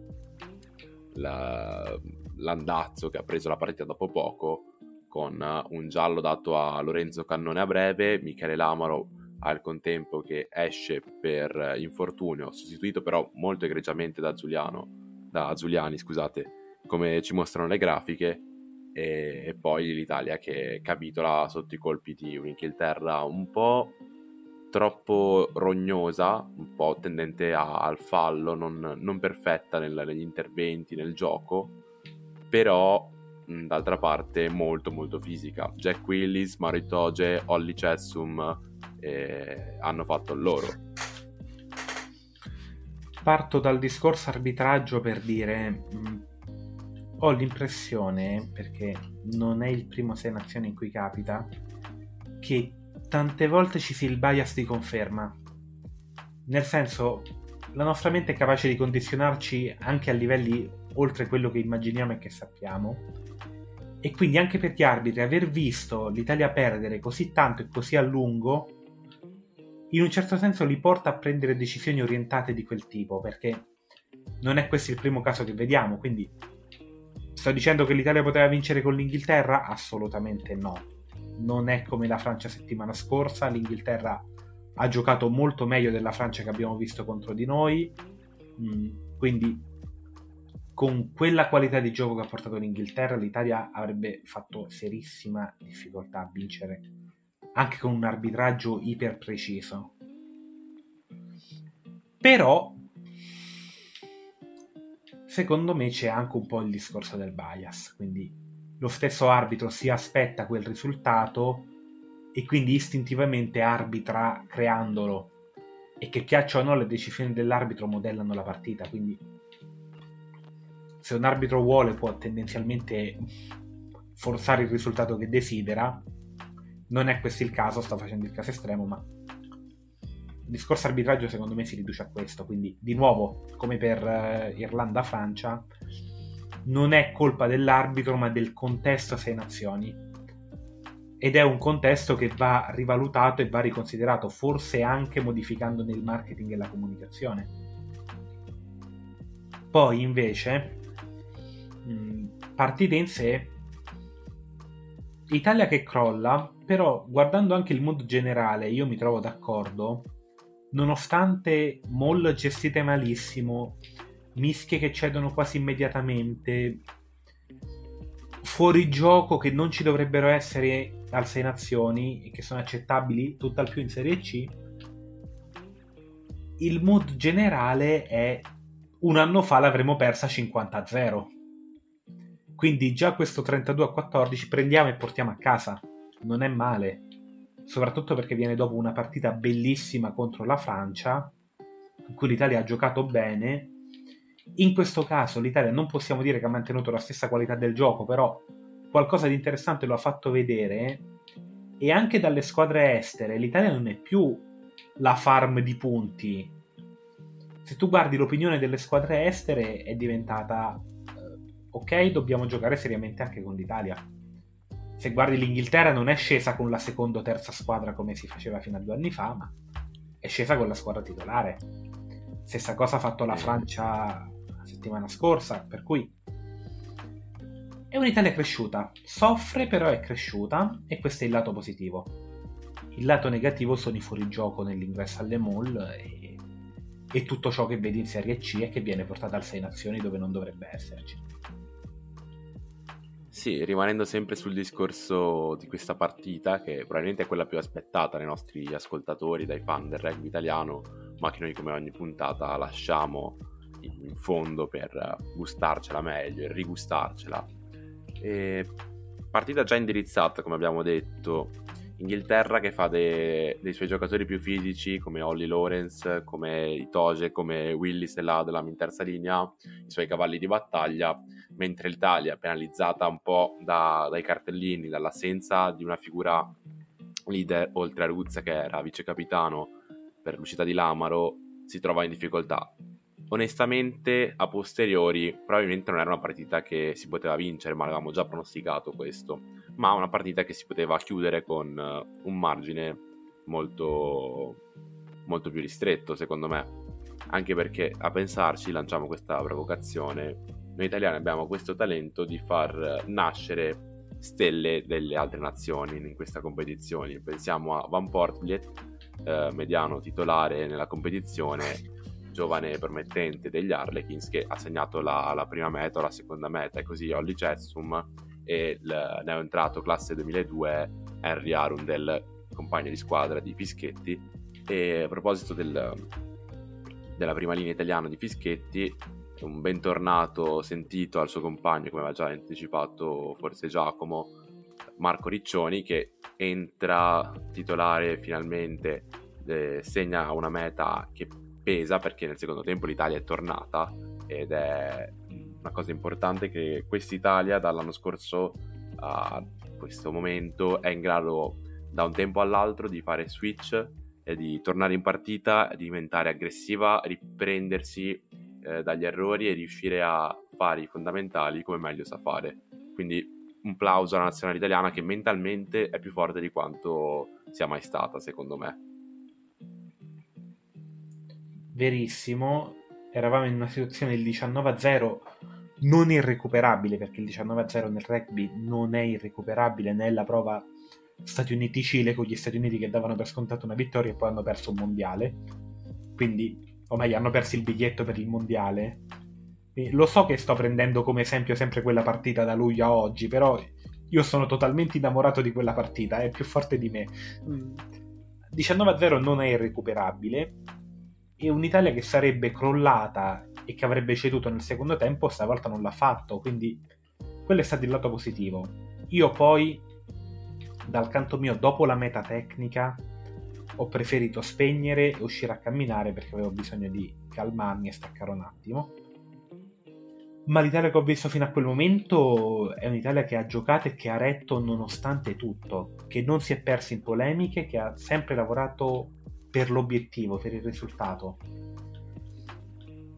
la, l'andazzo che ha preso la partita dopo poco, con un giallo dato a Lorenzo Cannone a breve, Michele Lamaro al contempo che esce per infortunio, sostituito però molto egregiamente da Giuliano, da Giuliani, scusate, come ci mostrano le grafiche, e, e, poi l'Italia che capitola sotto i colpi di un'Inghilterra un po' troppo rognosa, un po' tendente a, al fallo, non, non perfetta nel, negli interventi, nel gioco, però d'altra parte molto molto fisica. Jack Willis, Maritoge, Olli Cessum eh, hanno fatto il loro. Parto dal discorso arbitraggio per dire ho l'impressione, perché non è il primo Sei Nazioni in cui capita, che tante volte ci sia il bias di conferma. Nel senso, la nostra mente è capace di condizionarci anche a livelli oltre quello che immaginiamo e che sappiamo. E quindi anche per gli arbitri aver visto l'Italia perdere così tanto e così a lungo, in un certo senso li porta a prendere decisioni orientate di quel tipo, perché non è questo il primo caso che vediamo, quindi Sto dicendo che l'Italia poteva vincere con l'Inghilterra? Assolutamente no. Non è come la Francia settimana scorsa, l'Inghilterra ha giocato molto meglio della Francia che abbiamo visto contro di noi, mm, quindi con quella qualità di gioco che ha portato l'Inghilterra l'Italia avrebbe fatto serissima difficoltà a vincere, anche con un arbitraggio iper preciso. Però secondo me c'è anche un po' il discorso del bias, quindi lo stesso arbitro si aspetta quel risultato e quindi istintivamente arbitra creandolo e che piaccia o no le decisioni dell'arbitro modellano la partita, quindi se un arbitro vuole può tendenzialmente forzare il risultato che desidera, non è questo il caso, sto facendo il caso estremo, ma il discorso arbitraggio secondo me si riduce a questo, quindi di nuovo, come per uh, Irlanda-Francia, non è colpa dell'arbitro ma del contesto sei nazioni. Ed è un contesto che va rivalutato e va riconsiderato, forse anche modificandone il marketing e la comunicazione. Poi invece, partita in sé, Italia che crolla, però guardando anche il mood generale io mi trovo d'accordo nonostante mall gestite malissimo, mischie che cedono quasi immediatamente, fuori gioco che non ci dovrebbero essere al 6 nazioni e che sono accettabili tutt'al più in Serie C, il mood generale è un anno fa l'avremmo persa 50-0. Quindi già questo 32-14 prendiamo e portiamo a casa. Non è male soprattutto perché viene dopo una partita bellissima contro la Francia, in cui l'Italia ha giocato bene. In questo caso l'Italia non possiamo dire che ha mantenuto la stessa qualità del gioco, però qualcosa di interessante lo ha fatto vedere e anche dalle squadre estere l'Italia non è più la farm di punti. Se tu guardi l'opinione delle squadre estere è diventata ok, dobbiamo giocare seriamente anche con l'Italia. Se guardi l'Inghilterra non è scesa con la seconda o terza squadra come si faceva fino a due anni fa, ma è scesa con la squadra titolare. Stessa cosa ha fatto la Francia la settimana scorsa, per cui è un'Italia cresciuta, soffre però è cresciuta e questo è il lato positivo. Il lato negativo sono i fuorigioco nell'ingresso alle mall e, e tutto ciò che vedi in Serie C e che viene portato al 6 Nazioni dove non dovrebbe esserci. Sì, rimanendo sempre sul discorso di questa partita, che probabilmente è quella più aspettata dai nostri ascoltatori, dai fan del rugby italiano, ma che noi come ogni puntata lasciamo in fondo per gustarcela meglio e rigustarcela e partita già indirizzata, come abbiamo detto. Inghilterra che fa dei, dei suoi giocatori più fisici come Ollie Lawrence, come Itoge, come Willis e Ladlam in terza linea, i suoi cavalli di battaglia, mentre l'Italia, penalizzata un po' da, dai cartellini, dall'assenza di una figura leader oltre a Ruzza che era vice capitano per l'uscita di Lamaro, si trova in difficoltà. Onestamente a posteriori probabilmente non era una partita che si poteva vincere, ma avevamo già pronosticato questo, ma una partita che si poteva chiudere con uh, un margine molto, molto più ristretto secondo me, anche perché a pensarci lanciamo questa provocazione, noi italiani abbiamo questo talento di far nascere stelle delle altre nazioni in questa competizione, pensiamo a Van Portvliet, eh, mediano titolare nella competizione giovane promettente degli Harlequins che ha segnato la, la prima meta la seconda meta e così Olli Cessum e il neoentrato classe 2002 Henry Arundel, compagno di squadra di Fischetti. E a proposito del, della prima linea italiana di Fischetti un bentornato sentito al suo compagno come aveva già anticipato forse Giacomo Marco Riccioni che entra titolare finalmente eh, segna una meta che pesa perché nel secondo tempo l'Italia è tornata ed è una cosa importante che quest'Italia dall'anno scorso a questo momento è in grado da un tempo all'altro di fare switch e di tornare in partita, diventare aggressiva, riprendersi eh, dagli errori e riuscire a fare i fondamentali come meglio sa fare. Quindi un plauso alla nazionale italiana che mentalmente è più forte di quanto sia mai stata, secondo me. Verissimo, eravamo in una situazione del 19-0 non irrecuperabile, perché il 19-0 nel rugby non è irrecuperabile nella prova Stati Uniti-Cile con gli Stati Uniti che davano per scontato una vittoria e poi hanno perso un mondiale. Quindi, o meglio, hanno perso il biglietto per il mondiale. E lo so che sto prendendo come esempio sempre quella partita da luglio a oggi, però io sono totalmente innamorato di quella partita, è più forte di me. 19-0 mm. non è irrecuperabile, e un'Italia che sarebbe crollata e che avrebbe ceduto nel secondo tempo stavolta non l'ha fatto, quindi quello è stato il lato positivo. Io poi, dal canto mio, dopo la meta tecnica, ho preferito spegnere e uscire a camminare perché avevo bisogno di calmarmi e staccare un attimo. Ma l'Italia che ho visto fino a quel momento è un'Italia che ha giocato e che ha retto nonostante tutto, che non si è persa in polemiche, che ha sempre lavorato per l'obiettivo, per il risultato.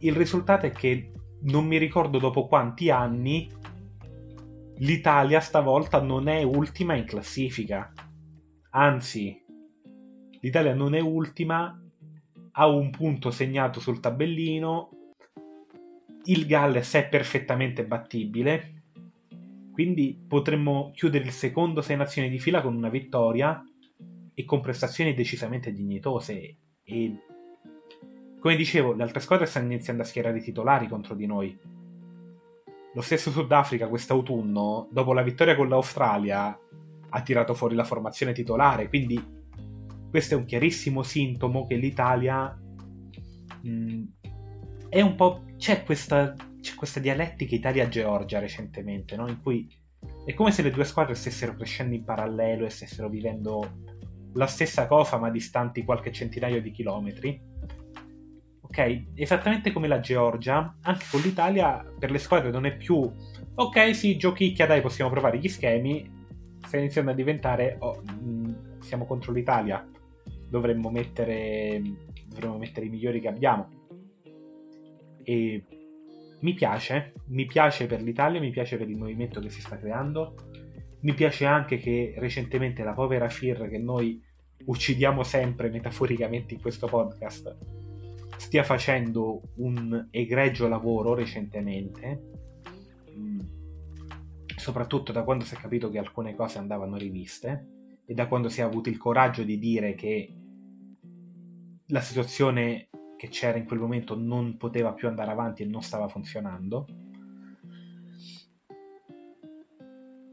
Il risultato è che non mi ricordo dopo quanti anni l'Italia stavolta non è ultima in classifica. Anzi, l'Italia non è ultima, ha un punto segnato sul tabellino, il Galles è perfettamente battibile, quindi potremmo chiudere il secondo sei nazioni di fila con una vittoria e con prestazioni decisamente dignitose e come dicevo le altre squadre stanno iniziando a schierare i titolari contro di noi lo stesso Sudafrica quest'autunno dopo la vittoria con l'Australia ha tirato fuori la formazione titolare quindi questo è un chiarissimo sintomo che l'Italia mh, mm, è un po' c'è questa, c'è questa dialettica Italia-Georgia recentemente no? in cui è come se le due squadre stessero crescendo in parallelo e stessero vivendo la stessa cosa ma distanti qualche centinaio di chilometri. Ok? Esattamente come la Georgia, anche con l'Italia per le squadre non è più ok, sì, giochicchia, dai, possiamo provare gli schemi. Sta iniziando a diventare oh, mh, siamo contro l'Italia. Dovremmo mettere dovremmo mettere i migliori che abbiamo. E mi piace, mi piace per l'Italia, mi piace per il movimento che si sta creando. Mi piace anche che recentemente la povera Fir che noi uccidiamo sempre metaforicamente in questo podcast stia facendo un egregio lavoro recentemente, mm, soprattutto da quando si è capito che alcune cose andavano riviste e da quando si è avuto il coraggio di dire che la situazione che c'era in quel momento non poteva più andare avanti e non stava funzionando.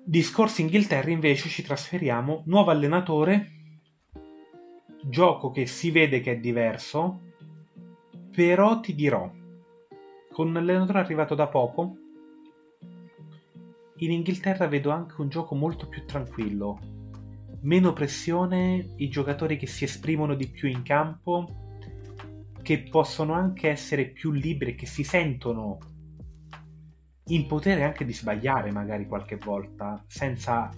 Discorso Inghilterra invece ci trasferiamo, nuovo allenatore, gioco che si vede che è diverso, però ti dirò, con un allenatore arrivato da poco, in Inghilterra vedo anche un gioco molto più tranquillo, meno pressione, i giocatori che si esprimono di più in campo, che possono anche essere più liberi, che si sentono in potere anche di sbagliare magari qualche volta, senza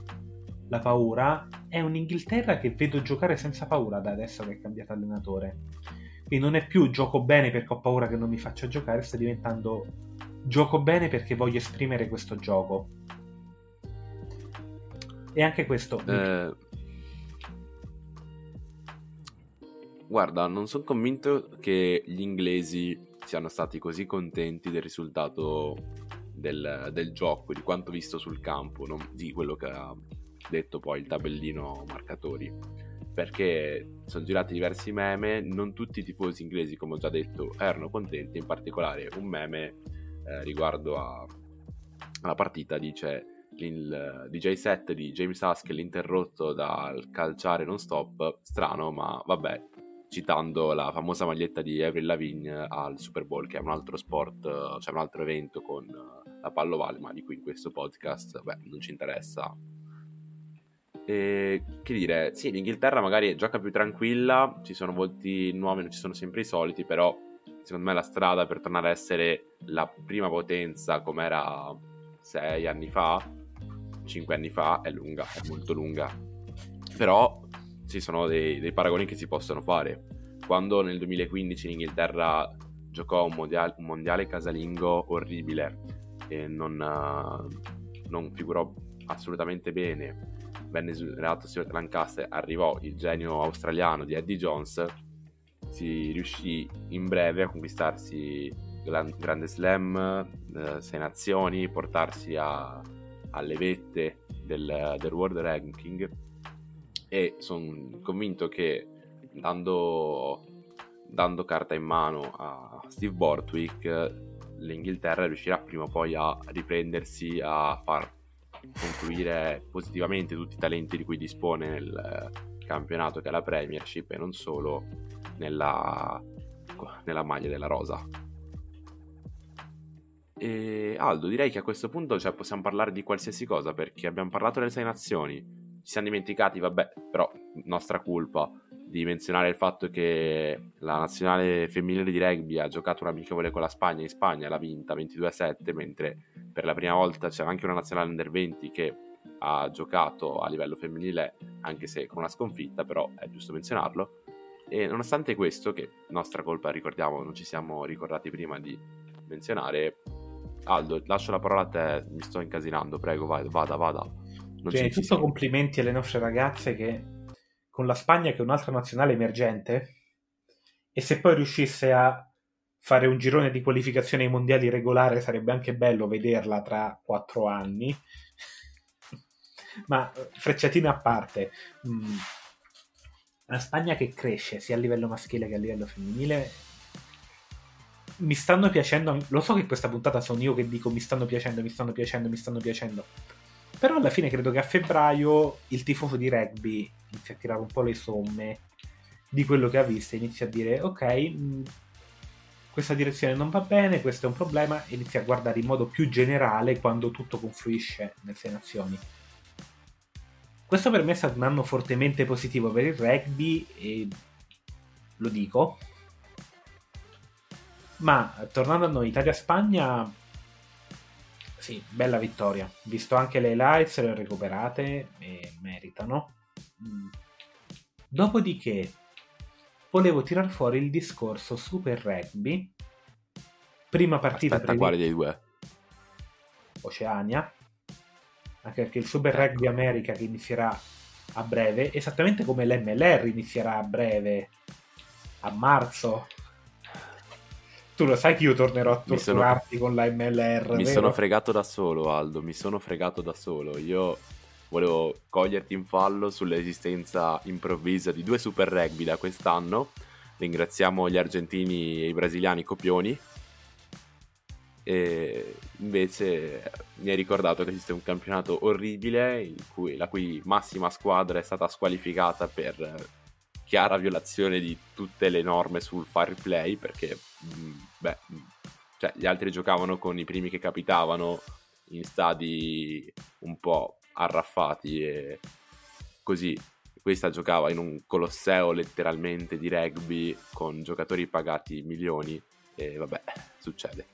la paura. È un'Inghilterra che vedo giocare senza paura da adesso che è cambiato allenatore quindi non è più gioco bene perché ho paura che non mi faccia giocare, sta diventando gioco bene perché voglio esprimere questo gioco. E anche questo... Eh... Guarda, non sono convinto che gli inglesi siano stati così contenti del risultato del, del gioco, di quanto visto sul campo, non di quello che ha detto poi il tabellino marcatori perché sono girati diversi meme, non tutti i tifosi inglesi, come ho già detto, erano contenti, in particolare un meme eh, riguardo a, alla partita dice il DJ set di James Haskell interrotto dal calciare non stop, strano, ma vabbè, citando la famosa maglietta di Avril Lavigne al Super Bowl, che è un altro sport, cioè un altro evento con la pallovale, ma di cui in questo podcast, beh, non ci interessa e, che dire, sì, l'Inghilterra magari gioca più tranquilla, ci sono volti nuovi, non ci sono sempre i soliti, però secondo me la strada per tornare a essere la prima potenza come era sei anni fa, cinque anni fa, è lunga, è molto lunga. Però ci sono dei, dei paragoni che si possono fare. Quando nel 2015 l'Inghilterra giocò un mondiale, un mondiale casalingo orribile e non, non figurò assolutamente bene venne esonerato Stuart Lancaster, arrivò il genio australiano di Eddie Jones, si riuscì in breve a conquistarsi il Grande Slam, eh, sei nazioni, portarsi a, alle vette del, del World Ranking e sono convinto che dando, dando carta in mano a Steve Bortwick l'Inghilterra riuscirà prima o poi a riprendersi, a far concluire positivamente tutti i talenti di cui dispone nel campionato che è la Premiership e non solo nella, nella maglia della rosa. E Aldo, direi che a questo punto cioè, possiamo parlare di qualsiasi cosa perché abbiamo parlato delle sei nazioni, ci siamo dimenticati, vabbè, però nostra colpa di menzionare il fatto che la nazionale femminile di rugby ha giocato un amichevole con la Spagna in Spagna l'ha vinta 22-7 mentre per la prima volta c'è anche una nazionale under 20 che ha giocato a livello femminile anche se con una sconfitta però è giusto menzionarlo. E nonostante questo che nostra colpa ricordiamo non ci siamo ricordati prima di menzionare Aldo lascio la parola a te mi sto incasinando prego vai, vada vada. Non cioè, tutto complimenti alle nostre ragazze che con la Spagna che è un'altra nazionale emergente e se poi riuscisse a fare un girone di qualificazione ai mondiali regolare sarebbe anche bello vederla tra quattro anni. Ma frecciatine a parte mm, la Spagna che cresce sia a livello maschile che a livello femminile mi stanno piacendo lo so che questa puntata sono io che dico mi stanno piacendo mi stanno piacendo mi stanno piacendo però alla fine credo che a febbraio il tifoso di rugby inizia a tirare un po' le somme di quello che ha visto e inizia a dire ok, mh, questa direzione non va bene, questo è un problema e inizia a guardare in modo più generale quando tutto confluisce nelle sei nazioni. Questo per me è stato un anno fortemente positivo per il rugby e lo dico. Ma tornando a noi, Italia-Spagna, sì, bella vittoria. Visto anche le highlights, le recuperate e meritano. Mm. Dopodiché, volevo tirar fuori il discorso Super Rugby. Prima partita Aspetta, previ- quale dei due? Oceania, anche perché il Super Rugby America che inizierà a breve, esattamente come l'MLR inizierà a breve, a marzo. Tu lo sai che io tornerò a Mi sono- torturarti con la MLR, Mi vero? sono fregato da solo, Aldo. Mi sono fregato da solo. Io volevo coglierti in fallo sull'esistenza improvvisa di due Super Rugby da quest'anno. Ringraziamo gli argentini e i brasiliani copioni. E invece mi hai ricordato che esiste un campionato orribile in cui, la cui massima squadra è stata squalificata per chiara violazione di tutte le norme sul fair play perché mh, beh, cioè, gli altri giocavano con i primi che capitavano in stadi un po' arraffati e così. Questa giocava in un colosseo letteralmente di rugby con giocatori pagati milioni e vabbè, succede.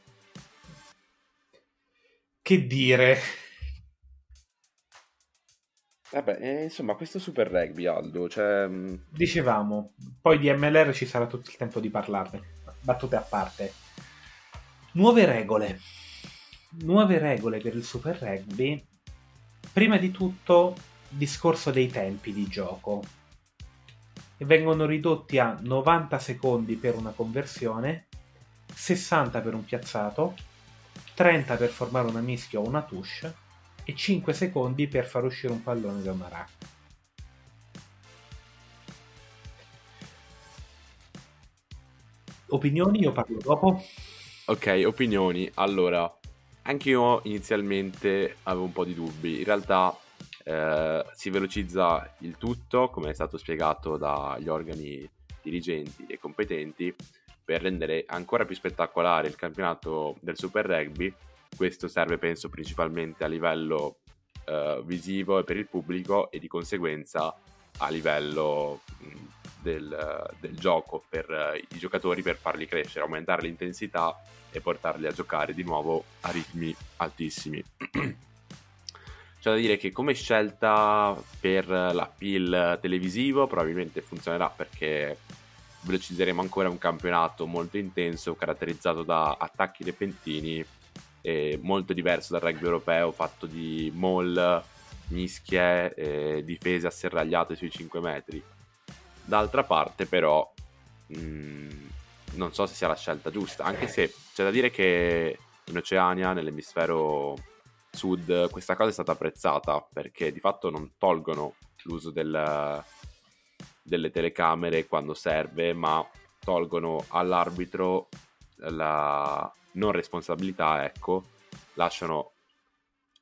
Che dire? Vabbè, eh, insomma, questo super rugby, Aldo, cioè... mh, Dicevamo, poi di MLR ci sarà tutto il tempo di parlarne. Battute a parte. Nuove regole. Nuove regole per il Super Rugby. Prima di tutto, discorso dei tempi di gioco. Che vengono ridotti a 90 secondi per una conversione, 60 per un piazzato, 30 per formare una mischia o una touche e 5 secondi per far uscire un pallone da una rack. Opinioni? Io parlo dopo. Ok, opinioni. Allora, anche io inizialmente avevo un po' di dubbi. In realtà eh, si velocizza il tutto, come è stato spiegato dagli organi dirigenti e competenti, per rendere ancora più spettacolare il campionato del Super Rugby. Questo serve, penso, principalmente a livello eh, visivo e per il pubblico e di conseguenza a livello mh, del, del gioco per eh, i giocatori per farli crescere, aumentare l'intensità e portarli a giocare di nuovo a ritmi altissimi. C'è da dire che come scelta per l'appeal televisivo probabilmente funzionerà perché velocizzeremo ancora un campionato molto intenso caratterizzato da attacchi repentini e molto diverso dal rugby europeo fatto di mall, mischie e difese asserragliate sui 5 metri. D'altra parte però mh, non so se sia la scelta giusta, anche se c'è da dire che in Oceania, nell'emisfero sud, questa cosa è stata apprezzata perché di fatto non tolgono l'uso del, delle telecamere quando serve, ma tolgono all'arbitro la non responsabilità, ecco, lasciano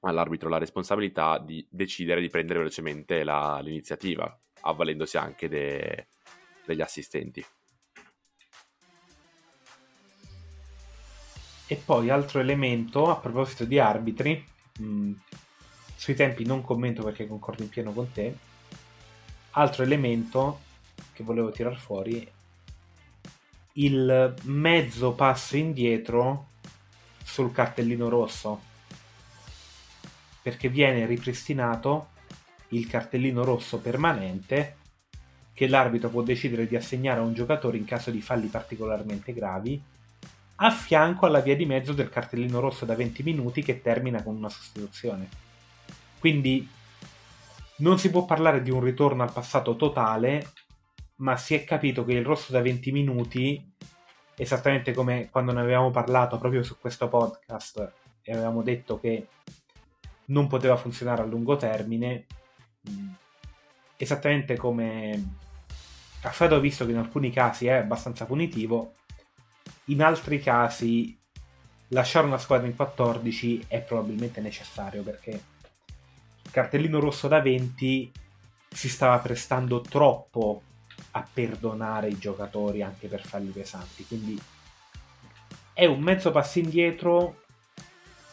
all'arbitro la responsabilità di decidere di prendere velocemente la- l'iniziativa, avvalendosi anche de- degli assistenti. E poi altro elemento, a proposito di arbitri, mh, sui tempi non commento perché concordo in pieno con te, altro elemento che volevo tirar fuori, il mezzo passo indietro sul cartellino rosso, perché viene ripristinato il cartellino rosso permanente che l'arbitro può decidere di assegnare a un giocatore in caso di falli particolarmente gravi a fianco alla via di mezzo del cartellino rosso da 20 minuti che termina con una sostituzione. Quindi non si può parlare di un ritorno al passato totale, ma si è capito che il rosso da 20 minuti, esattamente come quando ne avevamo parlato proprio su questo podcast e avevamo detto che non poteva funzionare a lungo termine, esattamente come Alfredo visto che in alcuni casi è abbastanza punitivo, in altri casi lasciare una squadra in 14 è probabilmente necessario perché il cartellino rosso da 20 si stava prestando troppo a perdonare i giocatori anche per falli pesanti. Quindi è un mezzo passo indietro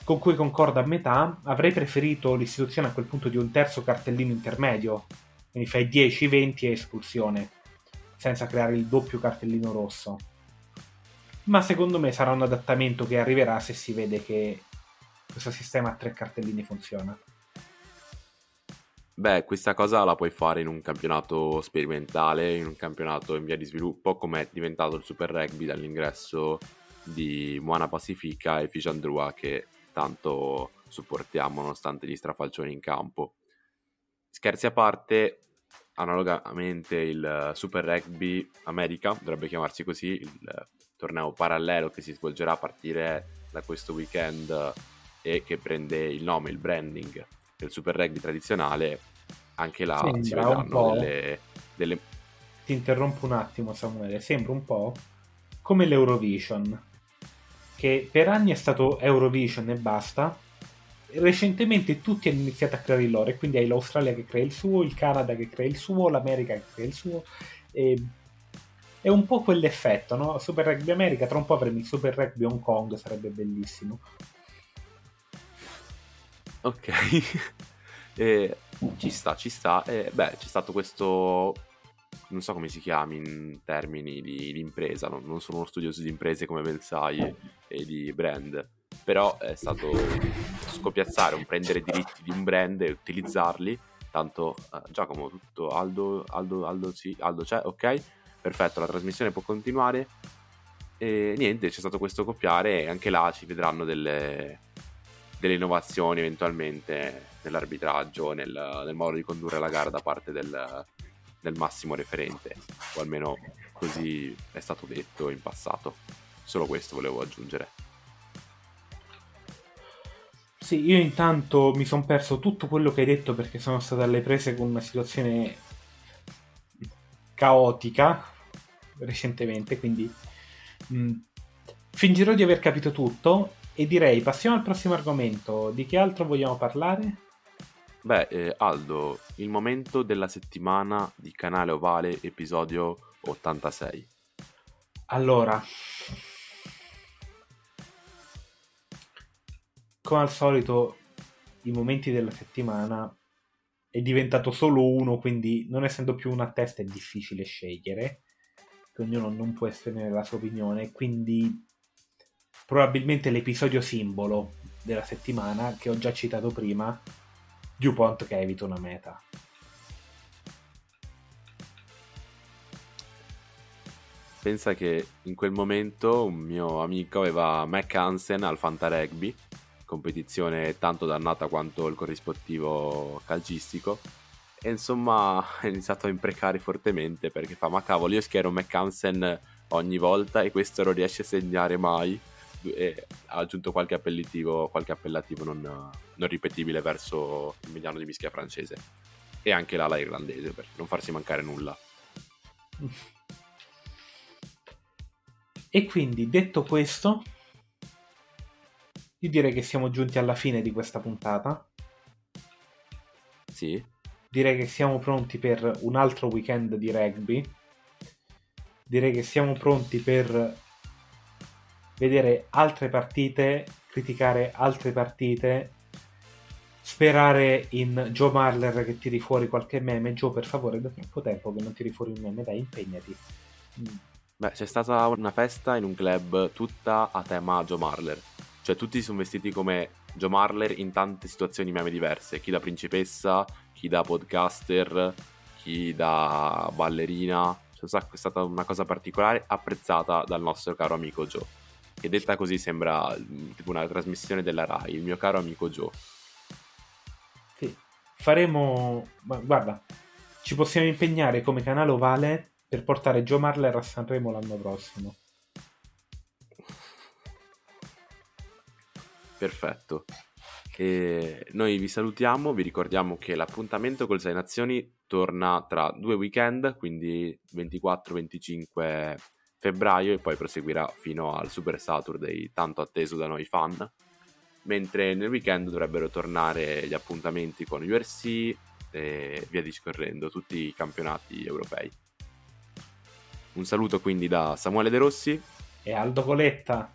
con cui concordo a metà avrei preferito l'istituzione a quel punto di un terzo cartellino intermedio quindi fai 10, 20 e espulsione senza creare il doppio cartellino rosso ma secondo me sarà un adattamento che arriverà se si vede che questo sistema a tre cartellini funziona. Beh, questa cosa la puoi fare in un campionato sperimentale, in un campionato in via di sviluppo, come è diventato il Super Rugby dall'ingresso di Moana Pacifica e Fishandrua che tanto supportiamo nonostante gli strafalcioni in campo. Scherzi a parte, analogamente il Super Rugby America, dovrebbe chiamarsi così, il torneo parallelo che si svolgerà a partire da questo weekend e che prende il nome, il branding del Super Rugby tradizionale, anche là Sembra si vedranno delle, delle... Ti interrompo un attimo, Samuele. Sembra un po' come l'Eurovision, che per anni è stato Eurovision e basta. Recentemente tutti hanno iniziato a creare il loro, e quindi hai l'Australia che crea il suo, il Canada che crea il suo, l'America che crea il suo. E è un po' quell'effetto, no? Super Rugby America, tra un po' avremo il Super Rugby Hong Kong, sarebbe bellissimo. Ok, E ci sta, ci sta. E, beh, c'è stato questo, non so come si chiami in termini di, di impresa, non, non sono uno studioso di imprese come ben e, di brand, però è stato scopiazzare, un prendere diritti di un brand e utilizzarli. Tanto eh, Giacomo, tutto Aldo, Aldo, Aldo, sì, Aldo c'è, ok, perfetto, la trasmissione può continuare. E niente, c'è stato questo copiare e anche là ci vedranno delle, delle innovazioni eventualmente nell'arbitraggio, nel, nel modo di condurre la gara da parte del, del massimo referente, o almeno così è stato detto in passato. Solo questo volevo aggiungere. Sì, io intanto mi sono perso tutto quello che hai detto perché sono stato alle prese con una situazione caotica recentemente, quindi mh, fingerò di aver capito tutto e direi passiamo al prossimo argomento. Di che altro vogliamo parlare? Beh, eh, Aldo, il momento della settimana di Canale Ovale, episodio 86. Allora, come al solito, i momenti della settimana è diventato solo uno, quindi non essendo più una testa è difficile scegliere, che ognuno non può esprimere la sua opinione, quindi probabilmente l'episodio simbolo della settimana, che ho già citato prima, DuPont che evita una meta. Pensa che in quel momento un mio amico aveva Mac Hansen al Fanta Rugby, competizione tanto dannata quanto il corrispettivo calcistico, e insomma ha iniziato a imprecare fortemente perché fa ma cavolo io schiero Mac Hansen ogni volta e questo non riesce a segnare mai e ha aggiunto qualche appellativo, qualche appellativo non, non ripetibile verso il mediano di mischia francese e anche l'ala irlandese per non farsi mancare nulla. E quindi, detto questo, io direi che siamo giunti alla fine di questa puntata. Sì, Direi che siamo pronti per un altro weekend di rugby. Direi che siamo pronti per vedere altre partite, criticare altre partite, sperare in Joe Marler che tiri fuori qualche meme. Joe, per favore, da troppo tempo che non tiri fuori un meme, dai, impegnati. Beh, c'è stata una festa in un club tutta a tema Joe Marler. Cioè, tutti sono vestiti come Joe Marler in tante situazioni meme diverse. Chi da principessa, chi da podcaster, chi da ballerina. Cioè, è stata una cosa particolare apprezzata dal nostro caro amico Joe. Che detta così sembra mm, tipo una trasmissione della Rai, il mio caro amico Joe. Sì, faremo. Ma guarda, ci possiamo impegnare come canale ovale per portare Joe Marler a Sanremo l'anno prossimo. Perfetto. E noi vi salutiamo, vi ricordiamo che l'appuntamento col Sei Nazioni torna tra due weekend, quindi 24-25 febbraio e poi proseguirà fino al Super Saturday tanto atteso da noi fan. Mentre nel weekend dovrebbero tornare gli appuntamenti con URC e via discorrendo, tutti i campionati europei. Un saluto quindi da Samuele De Rossi E Aldo Coletta.